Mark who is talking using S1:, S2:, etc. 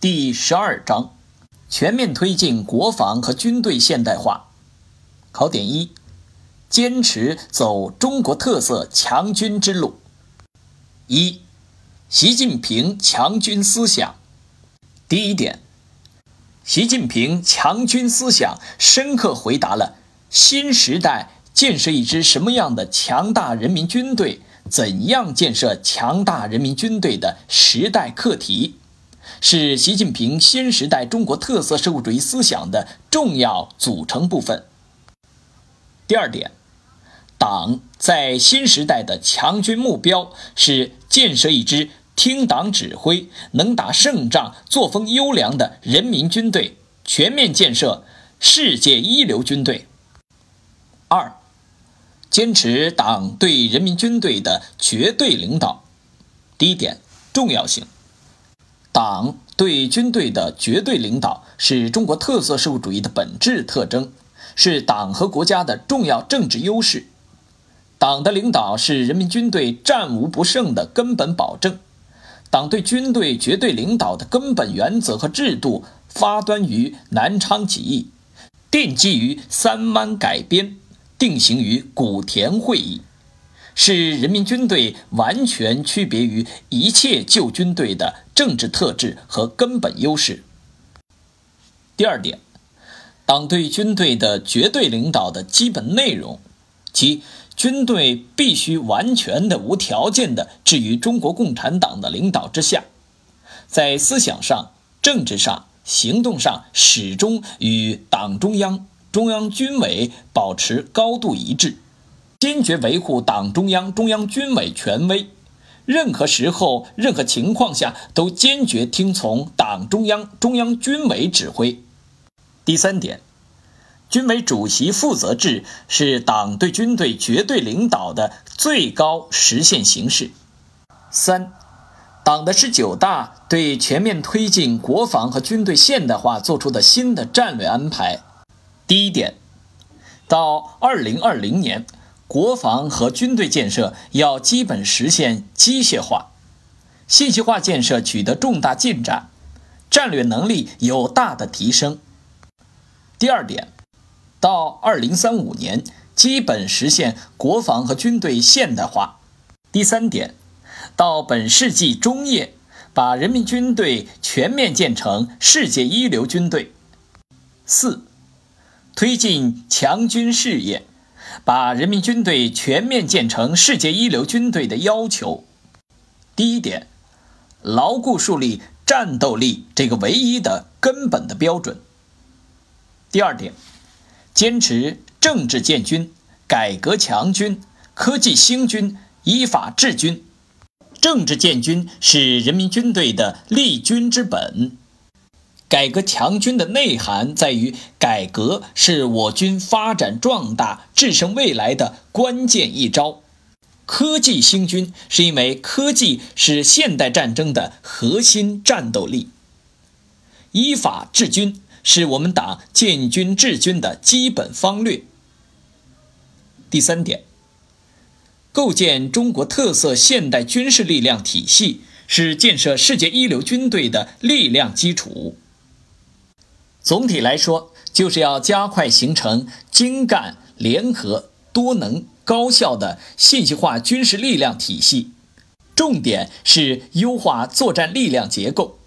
S1: 第十二章：全面推进国防和军队现代化。考点一：坚持走中国特色强军之路。一、习近平强军思想。第一点，习近平强军思想深刻回答了新时代建设一支什么样的强大人民军队、怎样建设强大人民军队的时代课题。是习近平新时代中国特色社会主义思想的重要组成部分。第二点，党在新时代的强军目标是建设一支听党指挥、能打胜仗、作风优良的人民军队，全面建设世界一流军队。二，坚持党对人民军队的绝对领导。第一点，重要性。党对军队的绝对领导是中国特色社会主义的本质特征，是党和国家的重要政治优势。党的领导是人民军队战无不胜的根本保证。党对军队绝对领导的根本原则和制度发端于南昌起义，奠基于三湾改编，定型于古田会议。是人民军队完全区别于一切旧军队的政治特质和根本优势。第二点，党对军队的绝对领导的基本内容，即军队必须完全的、无条件的置于中国共产党的领导之下，在思想上、政治上、行动上始终与党中央、中央军委保持高度一致。坚决维护党中央、中央军委权威，任何时候、任何情况下都坚决听从党中央、中央军委指挥。第三点，军委主席负责制是党对军队绝对领导的最高实现形式。三，党的十九大对全面推进国防和军队现代化作出的新的战略安排。第一点，到二零二零年。国防和军队建设要基本实现机械化、信息化建设取得重大进展，战略能力有大的提升。第二点，到二零三五年基本实现国防和军队现代化。第三点，到本世纪中叶把人民军队全面建成世界一流军队。四，推进强军事业。把人民军队全面建成世界一流军队的要求，第一点，牢固树立战斗力这个唯一的根本的标准。第二点，坚持政治建军、改革强军、科技兴军、依法治军。政治建军是人民军队的立军之本。改革强军的内涵在于，改革是我军发展壮大、制胜未来的关键一招；科技兴军是因为科技是现代战争的核心战斗力；依法治军是我们党建军治军的基本方略。第三点，构建中国特色现代军事力量体系是建设世界一流军队的力量基础。总体来说，就是要加快形成精干、联合、多能、高效的信息化军事力量体系，重点是优化作战力量结构，